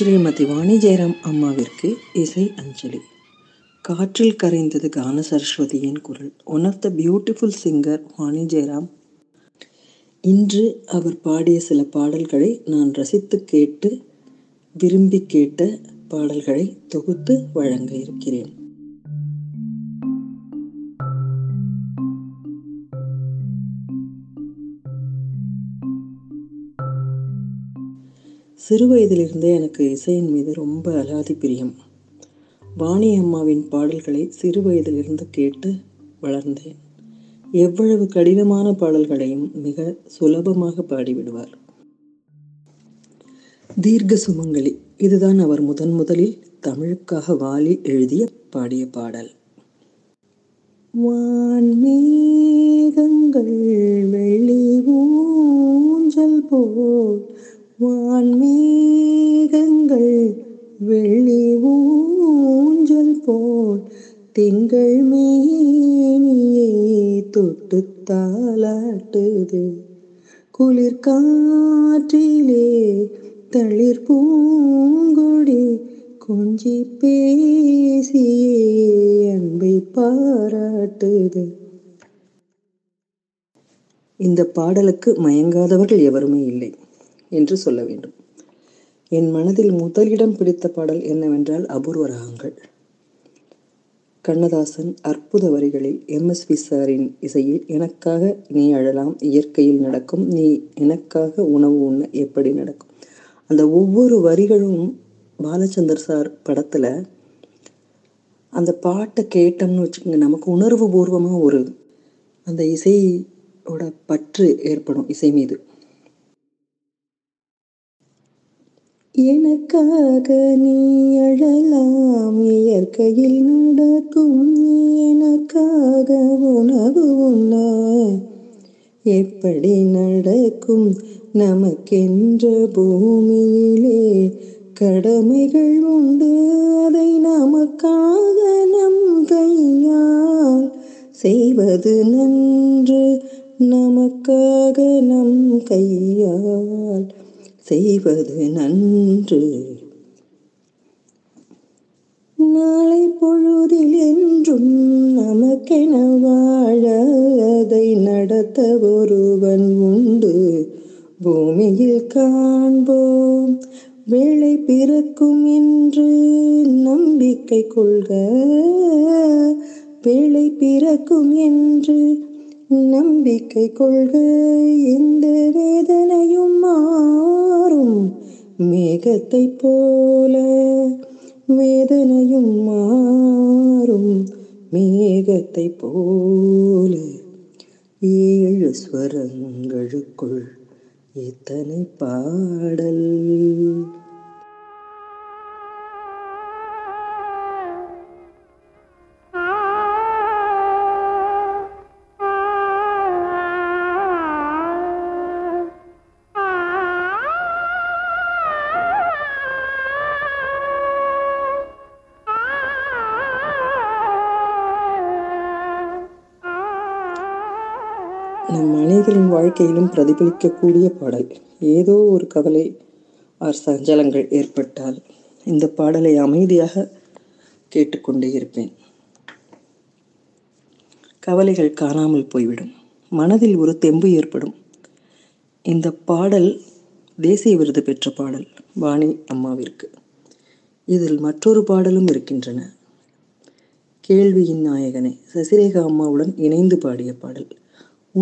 ஸ்ரீமதி வாணி ஜெயராம் அம்மாவிற்கு இசை அஞ்சலி. காற்றில் கரைந்தது கான சரஸ்வதியின் குரல். One of the beautiful singer Vani Jairam. இன்று அவர் பாடிய சில பாடல்களை நான் ரசித்து கேட்டு விரும்பி கேட்ட பாடல்களை தொகுத்து வழங்க இருக்கிறேன். சிறு வயதிலிருந்தே எனக்கு இசையின் மீது ரொம்ப அலாதி பிரியம். வாணி அம்மாவின் பாடல்களை சிறு வயதிலிருந்து கேட்டு வளர்ந்தேன். எவ்வளவு கடினமான பாடல்களையும் மிக சுலபமாக பாடிவிடுவார். தீர்க்க சுமங்கலி. இதுதான் அவர் முதன் முதலில் தமிழுக்காக வாலி எழுதிய பாடிய பாடல். வான்மேகங்கள் வெளி ஊஞ்சல் போல் வான்மேகங்கள் வெள்ளி ஊஞ்சல் போல் திங்கள் மேனியை தொட்டு தாளாட்டுது. குளிர் காற்றிலே தளிர் பூங்கொடி கொஞ்சி பேசியே அன்பை பாராட்டுது. இந்த பாடலுக்கு மயங்காதவர்கள் எவருமே இல்லை. என்று சொல்ல வேண்டும். என் மனதில் முதலிடம் பிடித்த பாடல் என்னவென்றால் அபூர்வ ராகங்கள் கண்ணதாசன் அற்புத வரிகளில் எம்எஸ்வி சாரின் இசையில் எனக்காக நீ அழலாம் இயற்கையில் நடக்கும் நீ எனக்காக உணவு உண்ண எப்படி நடக்கும்? அந்த ஒவ்வொரு வரிகளும் பாலச்சந்தர் சார் படத்தில் அந்த பாட்டை கேட்டோம்னு வச்சுக்கோங்க நமக்கு உணர்வு பூர்வமாக ஒரு அந்த இசையோட பற்று ஏற்படும் இசை மீது. எனக்காக நீ அழலாம் இயற்கையில் நடக்கும் நீ எனக்காக உணவு உண்ண. எப்படி நடக்கும் நமக்கென்ற பூமியிலே கடமைகள் உண்டு அதை நமக்காக நம் கையால் செய்வது நன்று நமக்காக நம் கையால். செய்வது நன்று. நாளை பொழுதில் என்றும் நமக்கென வாழ அதை நடத்த ஒருவன் உண்டு. பூமியில் காண்போம் வேலை பிறக்கும் என்று நம்பிக்கை கொள்க. வேலை பிறக்கும் என்று நம்பிக்கை கொள்க எந்த வேதனையும் மாறும். மேகத்தை போல வேதனையும் மாறும். மேகத்தை போல ஏழு ஸ்வரங்களுக்குள் எத்தனை பாடல். வாழ்க்கையிலும் பிரதிபலிக்கக்கூடிய பாடல். ஏதோ ஒரு கவலை ஆர் சஞ்சலங்கள் ஏற்பட்டால் இந்த பாடலை அமைதியாக கேட்டுக்கொண்டே இருப்பேன். கவலைகள் காணாமல் போய்விடும். மனதில் ஒரு தெம்பு ஏற்படும். இந்த பாடல் தேசிய விருது பெற்ற பாடல் வாணி அம்மாவிற்கு. இதில் மற்றொரு பாடலும் இருக்கின்றன. கேள்வியின் நாயகனை சசிரேகா அம்மாவுடன் இணைந்து பாடிய பாடல்.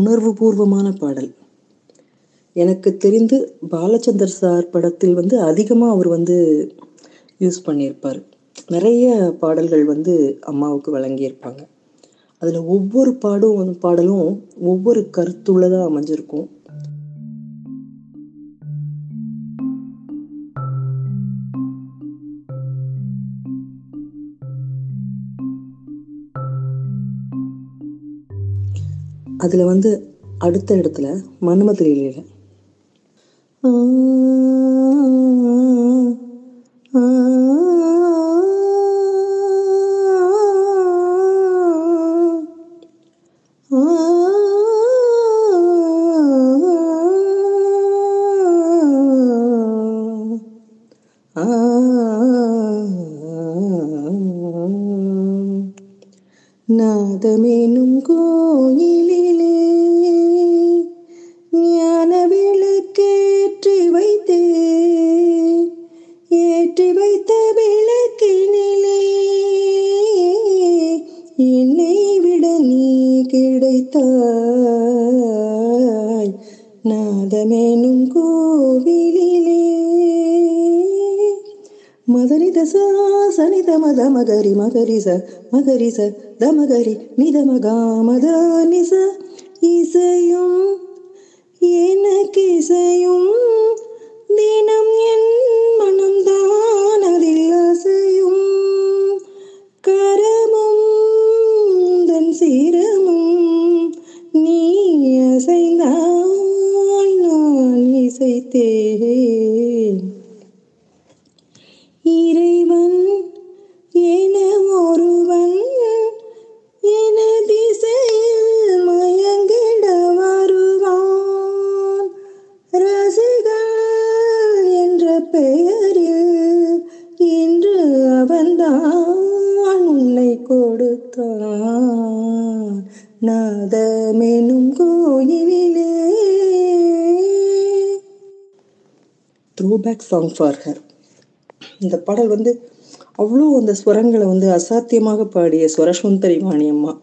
உணர்வு பூர்வமான பாடல். எனக்கு தெரிந்து பாலச்சந்தர் சார் படத்தில் வந்து அதிகமாக அவர் வந்து யூஸ் பண்ணியிருப்பார். நிறைய பாடல்கள் வந்து அம்மாவுக்கு வழங்கியிருப்பாங்க. அதில் ஒவ்வொரு பாடும் பாடலும் ஒவ்வொரு கருத்துள்ளதாக அமைஞ்சிருக்கும். அதில் வந்து அடுத்த இடத்துல மன்மதிலையில் ஆ. சனித மத மகரி மகரிச மகரிச தமகரி நிதமகாமத நிச இசையும் எனக்கு இசையும் தினம் என் மனம்தான் அதில் அசையும் கரமும் தன் சிரமும் நீ அசைந்தால் நான் இசைத்தேன் இறைவன் என ஒருவன் என திசையில் மயங்கிட வருவான். ரசிகன் என்ற பெயரில் இன்று அவன்தான் உன்னை கொடுத்தான். நாதமெனும் through throwback song for her இந்த பாடல் வந்து அவ்வளோ அந்த ஸ்வரங்களை வந்து அசாத்தியமாக பாடிய ஸ்வரசுந்தரி வாணியம்மா.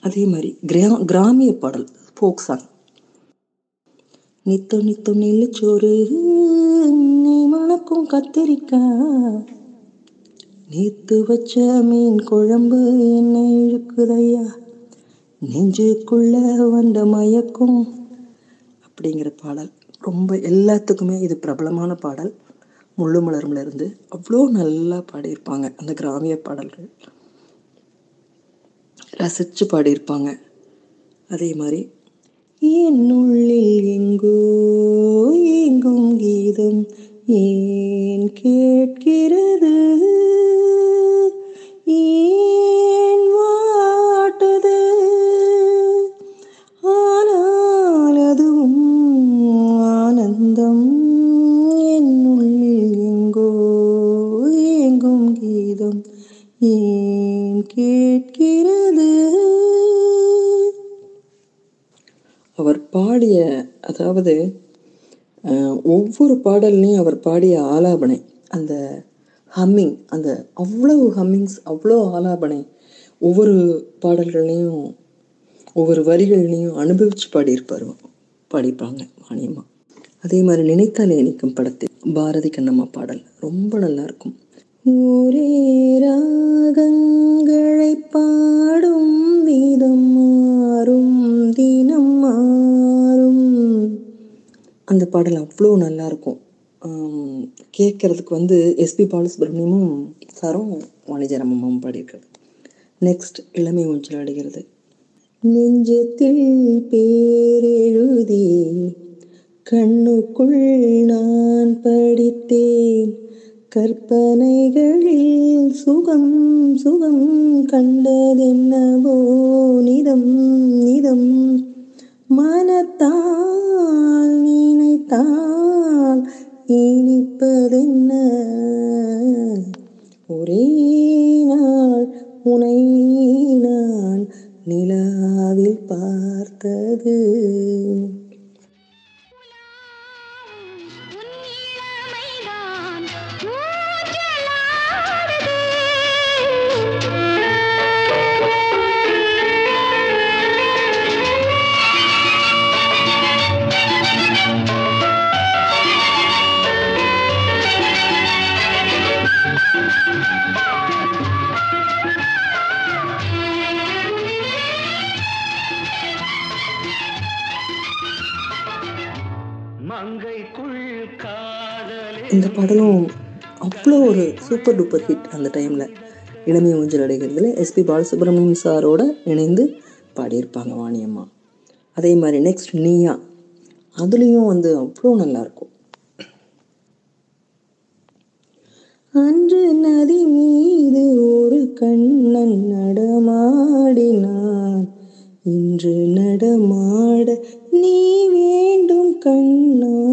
அதே மாதிரி கிரா கிராமிய பாடல் ஃபோக் சாங். நித்தம் நித்தம் நெல்லுச்சோறு நீ மணக்கும் கத்திரிக்காய். நேத்து வச்ச மீன் குழம்பு என்னை இழுக்குதையா. நெஞ்சுக்குள்ள வந்த மயக்கும். அப்படிங்கிற பாடல். ரொம்ப எல்லாத்துக்குமே இது பிரபலமான பாடல். முள்ளு மலர்ல இருந்து அவ்வளோ நல்லா பாடியிருப்பாங்க அந்த கிராமிய பாடல்கள். ரசித்து பாடியிருப்பாங்க. அதே மாதிரி என்னுள்ளில் எங்கோ எங்கும் கீதம் ஏன் கேட்கிறது? அதாவது ஒவ்வொரு பாடல்லையும் அவர் பாடிய ஆலாபனை அந்த ஹம்மிங் அந்த அவ்வளவு ஹம்மிங்ஸ் அவ்வளோ ஆலாபனை ஒவ்வொரு பாடல்கள்லையும் ஒவ்வொரு வரிகள்லையும் அனுபவிச்சு பாடியிருப்பார் பாடிப்பாங்க வாணியம்மா அதே மாதிரி நினைத்தாலே நினைக்கும் படத்தில் பாரதி கண்ணம்மா பாடல் ரொம்ப நல்லா இருக்கும். ஒரே ராகங்களை பா பாடல் அவ்வளோ நல்லாயிருக்கும். கேட்கறதுக்கு வந்து எஸ்பி பாலசுப்ரமணியமும் சாரும் வாணிஜரமமும் பாடியிருக்காரு நெக்ஸ்ட் இளமை ஊஞ்சல் அடைகிறது நெஞ்சத்தில் பேரெழுதி கண்ணுக்குள் நான் படித்தேன். கற்பனைகளில் சுகம் சுகம் கண்டதென்னவோ நிதம் நிதம். மனத்தால் நினைத்தால் இனிப்பதென்ன? ஒரே நாள் உனை நான் நிலாவில் பார்த்தது. பாடலும் அவ்வளோ ஒரு சூப்பர் டூப்பர் ஹிட் அந்த டைமில் இளமை ஊஞ்சல் அடைகிறதுல எஸ்பி பாலசுப்ரமணியம் சாரோட இணைந்து பாடியிருப்பாங்க வாணியம்மா. அதே மாதிரி நெக்ஸ்ட் நீயா. அதுலேயும் வந்து அவ்வளோ நல்லாயிருக்கும் அன்று நதி மீது ஒரு கண்ணன் நடமாடினான். இன்று நடமாட நீ வேண்டும் கண்ணா.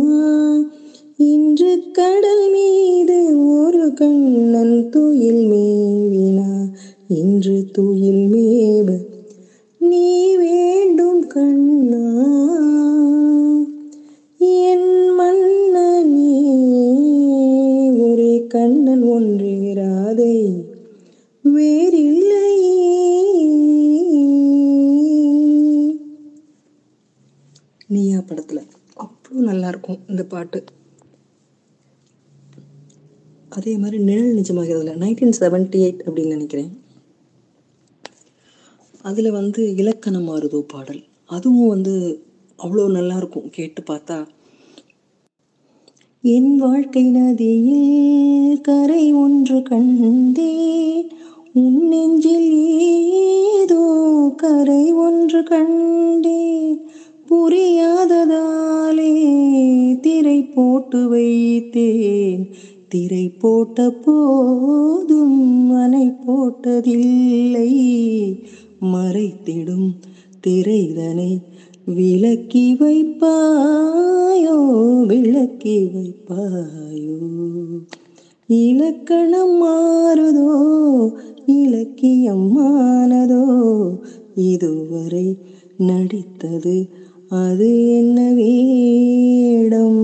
கண்ணன் துயில் மேவினா. இன்று துயில் மேவ. நீ வேண்டும் கண்ணா. என் மன்னனே ஒரே கண்ணன் ஒன்றே ராதை. வேறில்லையே. நீயா படத்தில்? அவ்வளோ நல்லாயிருக்கும் இந்த பாட்டு. அதே மாதிரி நிழல் நிஜமாகிறதுல நைன்டீன் செவன்ட்டி எயிட் அப்படின்னு நினைக்கிறேன். அதில் வந்து இலக்கணம் மாறுதோ பாடல். அதுவும் வந்து அவ்வளோ நல்லா இருக்கும் கேட்டு பார்த்தா. என் வாழ்க்கை நதியில் கரை ஒன்று கண்டேன் உன் நெஞ்சில் ஏதோ கரை ஒன்று கண்டேன் புரியாததாலே திரை போட்டு வைத்தேன். திரை போட்ட போதும் மனை போட்டதில்லை. மறைத்திடும் திரைதனை விளக்கி வைப்பாயோ விளக்கி வைப்பாயோ? இலக்கணம் மாறுதோ இலக்கியம் மானதோ? இதுவரை நடித்தது அது என்ன வேடம்?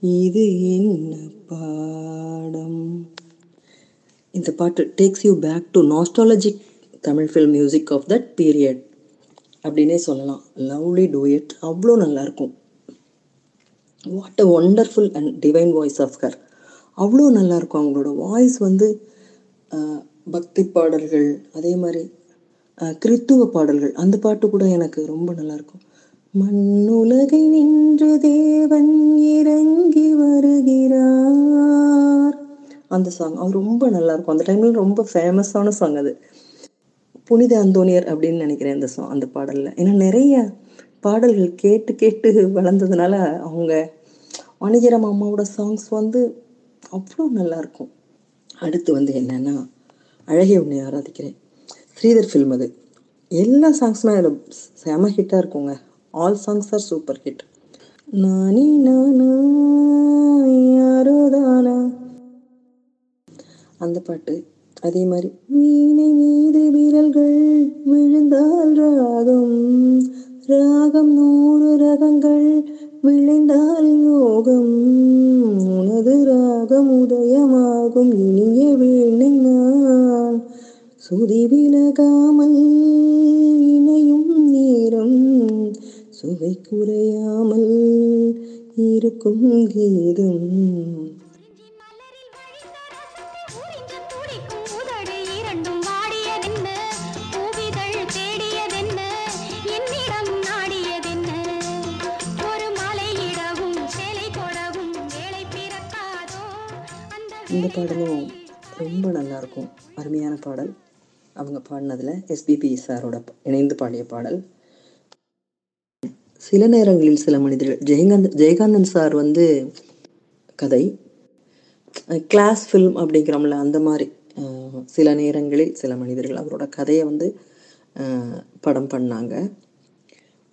இது என்ன பாடம். இந்த பாட்டு takes you back to nostalgic Tamil film music of that period அப்படின்னே சொல்லலாம். லவ்லி டூயட் அவ்வளோ நல்லாயிருக்கும். What a wonderful and divine voice of her அவ்வளோ நல்லாயிருக்கும் அவங்களோட வாய்ஸ் வந்து பக்தி பாடல்கள் அதே மாதிரி கிறித்துவ பாடல்கள் அந்த பாட்டு கூட எனக்கு ரொம்ப நல்லாயிருக்கும். மண்ணுலகை நின்று தேவன் இறங்கி வருகிறார். அந்த சாங் அது ரொம்ப நல்லாயிருக்கும். அந்த டைமில் ரொம்ப ஃபேமஸான சாங் அது. புனித அந்தோனியர் அப்படின்னு நினைக்கிறேன் அந்த சாங் அந்த பாடலில். ஏன்னா நிறைய பாடல்கள் கேட்டு கேட்டு வளர்ந்ததுனால அவங்க வணிகரம் அம்மாவோட சாங்ஸ் வந்து அவ்வளோ நல்லா இருக்கும் அடுத்து வந்து என்னன்னா அழகே உன்னை ஆராதிக்கிறேன். ஸ்ரீதர் ஃபில்ம் அது. எல்லா சாங்ஸுமே அதில் செம ஹிட்டாக இருக்குங்க. All songs are super hit நானி நானா யாரோ தானா? அந்த பாட்டு அதே மாதிரி வீணை மீது விரல்கள் விழுந்தால் ராகம். ராகம் நூறு ரகங்கள் விளைந்தால் யோகம். உனது ராகம் உதயமாகும் இனிய வேணை நான். சுதி விலகாமல் இணையும் நேரம். சுவை குறையாமல் இருக்கும் கீதம். இந்த பாடலும் ரொம்ப நல்லா இருக்கும் அருமையான பாடல். அவங்க பாடினதில் எஸ்பிபி சாரோட ப- இணைந்து பாடிய பாடல். சில நேரங்களில் சில மனிதர்கள் ஜெயகாந்த் ஜெயகாந்தன் சார் வந்து கதை கிளாஸ் ஃபில்ம் அப்படிங்கிறோம்ல அந்த மாதிரி சில நேரங்களில் சில மனிதர்கள் அவரோட கதையை வந்து படம் பண்ணாங்க.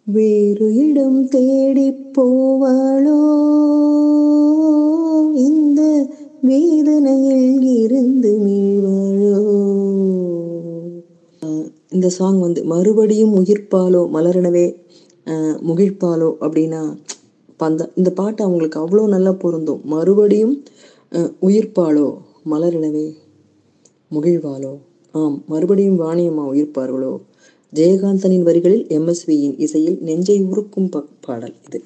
வேறு இடம் தேடி போவாளோ? இந்த வேதனையில் இருந்து மீழ்வாளோ அஹ் இந்த சாங் வந்து மறுபடியும் உயிர்ப்பாலோ மலரணவே முகிழ்ப்பாலோ அப்படின்னா பந்த அந்த இந்த பாட்டு அவங்களுக்கு அவ்வளோ நல்லா பொருந்தும். மறுபடியும் உயிர்ப்பாலோ மலரினவே முகிழ்வாளோ? ஆம் மறுபடியும் வாணியம்மா உயிர்ப்பார்களோ? ஜெயகாந்தனின் வரிகளில் எம்எஸ்வியின் இசையில் நெஞ்சை உருக்கும் ப- பாடல் இது.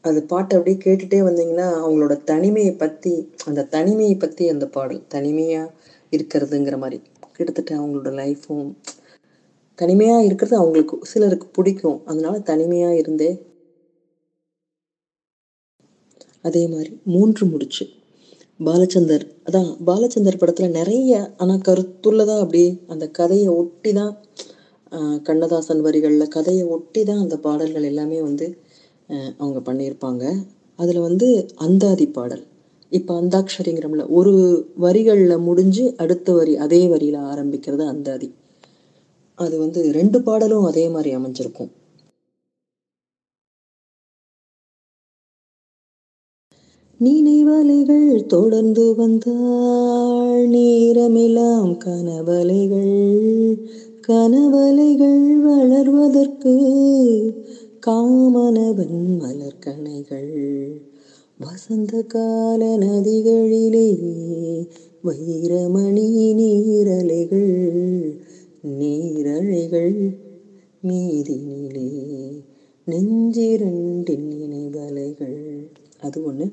அது பாட்டை அப்படியே கேட்டுட்டே வந்தீங்கன்னா அவங்களோட தனிமையை பற்றி அந்த தனிமையை பற்றி அந்த பாடல் தனிமையாக இருக்கிறதுங்கிற மாதிரி. கிட்டத்தட்ட அவங்களோட லைஃப்பும் தனிமையாக இருக்கிறது அவங்களுக்கு சிலருக்கு பிடிக்கும். அதனால தனிமையாக இருந்தே அதே மாதிரி மூன்று முடிச்சு. பாலச்சந்தர் அதான் பாலச்சந்தர் படத்தில் நிறைய ஆனால் கருத்துள்ளதா அப்படியே அந்த கதையை ஒட்டி தான் கண்ணதாசன் வரிகளில் கதையை ஒட்டி தான் அந்த பாடல்கள் எல்லாமே வந்து அவங்க பண்ணியிருப்பாங்க. அதில் வந்து அந்தாதி பாடல். இப்போ அந்தாக்ஷரிங்கிறோம்ல ஒரு வரிகளில் முடிஞ்சு அடுத்த வரி அதே வரியில் ஆரம்பிக்கிறது அந்தாதி. அது வந்து ரெண்டு பாடலும் அதே மாதிரி அமைஞ்சிருக்கும். நினைவலைகள் தொடர்ந்து வந்தாள் நேரமெல்லாம் கனவலைகள் கனவலைகள் வளர்வதற்கு காமனவன் மலர்கனைகள் வசந்த கால நதிகளிலே வைரமணி நீரலைகள் நீரலைகள் மீதினிலே நெஞ்சிரண்டின் இணைவலைகள். அது ஒன்று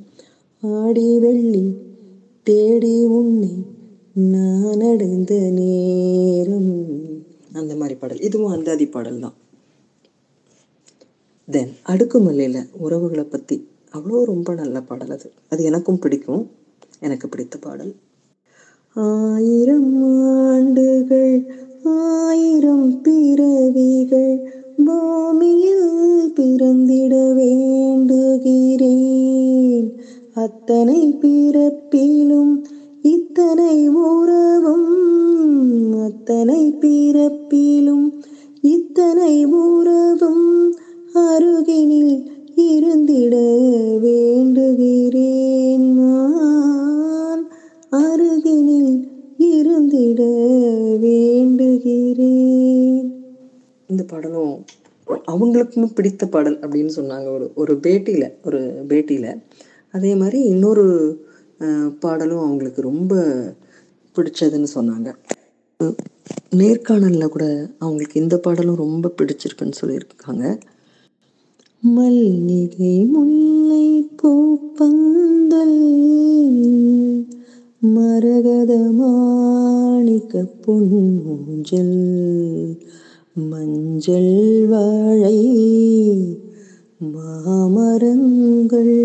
ஆடி வெள்ளி தேடி உன்னை நான் அடைந்த நேரம். அந்த மாதிரி பாடல். இதுவும் அந்தாதி பாடல் தான். தென் அடுக்குமல்லையில் உறவுகளை பற்றி அவ்வளோ ரொம்ப நல்ல பாடல் அது. அது எனக்கும் பிடிக்கும். எனக்கு பிடித்த பாடல். ஆயிரம் ஆண்டுகள் ஆயிரம் பிறவிகள் பூமியில் பிறந்திட வேண்டுகிறேன். அத்தனை பிறப்பு பிடித்த பாடல் அப்படின்னு சொன்னாங்க. ஒரு ஒரு பேட்டியில் ஒரு பேட்டியில். அதே மாதிரி இன்னொரு பாடலும் அவங்களுக்கு ரொம்ப பிடிச்சதுன்னு சொன்னாங்க. நேர்காணலில் கூட அவங்களுக்கு இந்த பாடலும் ரொம்ப பிடிச்சிருக்குன்னு சொல்லியிருக்காங்க. மல்லிகை முல்லை பூப்பந்தல் மரகத மாணிக்க பொன்மூஞ்சல் மஞ்சள் வாழை மாமரங்கள்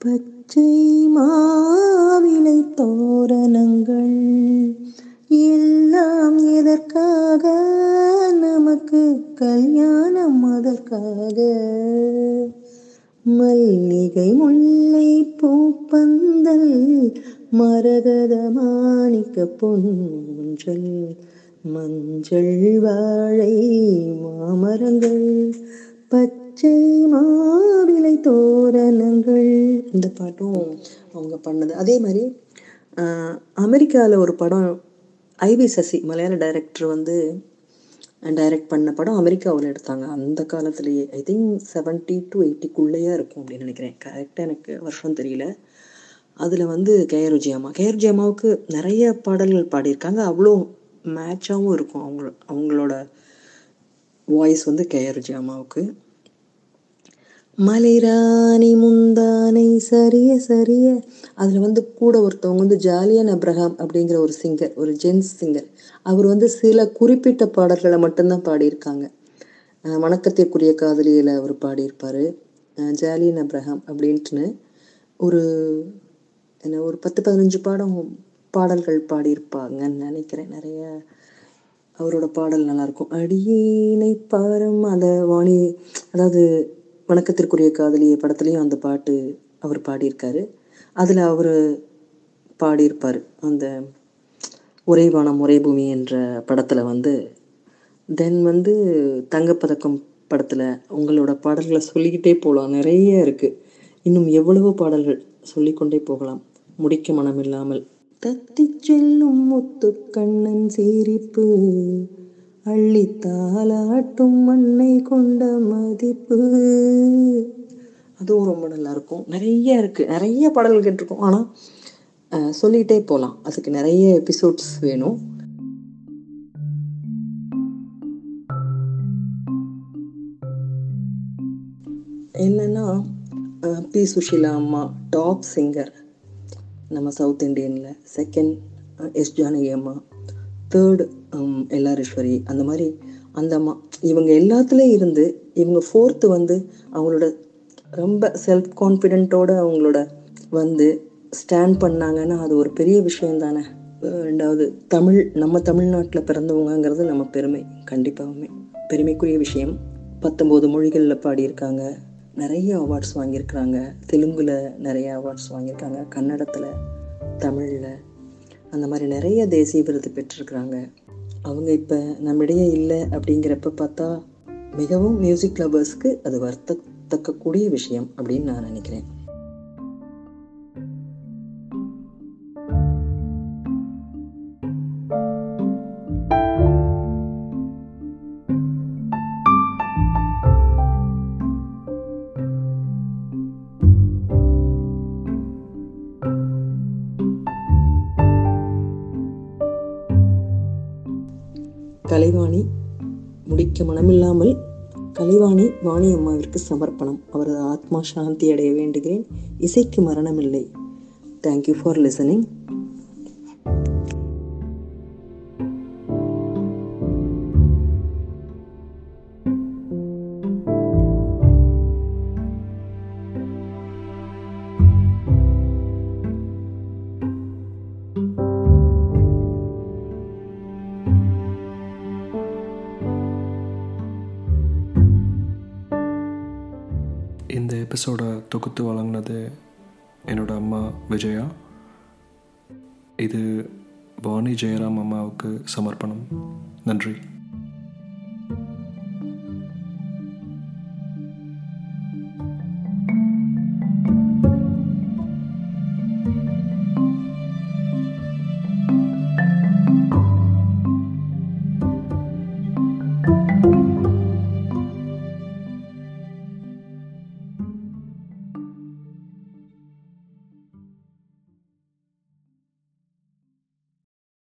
பச்சை மாவிலை தோரணங்கள் எல்லாம் எதற்காக நமக்கு கல்யாணம்? அதற்காக மல்லிகை முல்லை பூப்பந்தல் மரகத மாணிக்க பொன்றல் மஞ்சள் வாழை மாமரங்கள் பச்சை மாவிலை தோரணங்கள். இந்த பாட்டும் அவங்க பண்ணது. அதே மாதிரி அமெரிக்காவில் ஒரு படம் ஐவி சசி மலையாள டைரக்டர் வந்து டைரக்ட் பண்ண படம் அமெரிக்காவில் எடுத்தாங்க. அந்த காலத்துலேயே ஐ திங்க் செவன்ட்டி டு எயிட்டிக்குள்ளேயே இருக்கும் அப்படின்னு நினைக்கிறேன். கரெக்டாக எனக்கு வருஷம் தெரியல. அதில் வந்து கேஆர் விஜயம்மா. கேஆர் விஜயம்மாவுக்கு நிறைய பாடல்கள் பாடியிருக்காங்க. அவ்வளோ மேட்சாகவும் இருக்கும். அவங்க அவங்களோட வாய்ஸ் வந்து கேஆர்ஜி அம்மாவுக்கு மலைராணி முந்தானை சரிய சரிய. அதில் வந்து கூட ஒருத்தவங்க வந்து ஜாலியன் அப்ரஹாம் அப்படிங்கிற ஒரு சிங்கர் ஒரு ஜென்ஸ் சிங்கர் அவர் வந்து சில குறிப்பிட்ட பாடல்களை மட்டும்தான் பாடியிருக்காங்க. வணக்கத்திற்குரிய காதலியில் அவர் பாடியிருப்பார். ஜாலியன் அப்ரஹாம் அப்படின்ட்டுன்னு ஒரு என்ன ஒரு பத்து பதினஞ்சு பாடம் பாடல்கள் பாடியிருப்பாங்கன்னு நினைக்கிறேன். நிறைய அவரோட பாடல் நல்லாயிருக்கும். அடியேனை பாரம் அந்த வாணி அதாவது வணக்கத்திற்குரிய காதலிய படத்துலேயும் அந்த பாட்டு அவர் பாடியிருக்காரு. அதில் அவர் பாடியிருப்பார். அந்த ஒரே வானம் பூமி என்ற படத்தில் வந்து தென் வந்து தங்கப்பதக்கம் படத்தில் உங்களோட பாடல்களை சொல்லிக்கிட்டே போகலாம். நிறைய இருக்குது இன்னும் எவ்வளவோ பாடல்கள் சொல்லிக்கொண்டே போகலாம். முடிக்க மனமில்லாமல். தத்தி செல்லும் முத்துக்கண்ணன் சிரிப்பு அள்ளித்தாலாட்டும் மண்ணை கொண்ட மதிப்பு. அதுவும் ரொம்ப நல்லா இருக்கும் நிறைய இருக்குது நிறைய பாடல்கள் கேட்டிருக்கோம். ஆனால் சொல்லிகிட்டே போகலாம் அதுக்கு நிறைய எபிசோட்ஸ் வேணும். என்னன்னா பி. சுஷீலா அம்மா டாப் சிங்கர் நம்ம சவுத் இண்டியனில் செகண்ட் எஸ் ஜானகி அம்மா தேர்டு எல்லாரீஸ்வரி அந்த மாதிரி அந்த அம்மா இவங்க எல்லாத்துலேயும் இருந்து இவங்க ஃபோர்த்து வந்து அவங்களோட ரொம்ப செல்ஃப் கான்ஃபிடென்ட்டோட அவங்களோட வந்து ஸ்டாண்ட் பண்ணாங்கன்னா அது ஒரு பெரிய விஷயம் தானே. ரெண்டாவது தமிழ் நம்ம தமிழ்நாட்டில் பிறந்தவங்கங்கிறது நம்ம பெருமை கண்டிப்பாகவுமே பெருமைக்குரிய விஷயம். பத்தொம்போது மொழிகளில் பாடியிருக்காங்க. நிறைய அவார்ட்ஸ் வாங்கியிருக்கிறாங்க. தெலுங்குல நிறைய அவார்ட்ஸ் வாங்கியிருக்காங்க. கன்னடத்தில் தமிழில் அந்த மாதிரி நிறைய தேசிய விருது பெற்றிருக்கிறாங்க. அவங்க இப்போ நம்மிடையே இல்லை அப்படிங்கிறப்ப பார்த்தா மிகவும் மியூசிக் லவர்ஸ்க்கு அது வருத்தத்தக்கக்கூடிய விஷயம் அப்படின்னு நான் நினைக்கிறேன். கலைவாணி மனமில்லாமல் கலைவாணி வாணி அம்மாவிற்கு சமர்ப்பணம். அவரது ஆத்மா சாந்தி அடைய வேண்டுகிறேன். இசைக்கு மரணமில்லை. தேங்க்யூ ஃபார் லிசனிங் இந்த எபிசோடை தொகுத்து வழங்கினது என்னோட அம்மா விஜயா. இது வாணி ஜெயராம் அம்மாவுக்கு சமர்ப்பணம். நன்றி.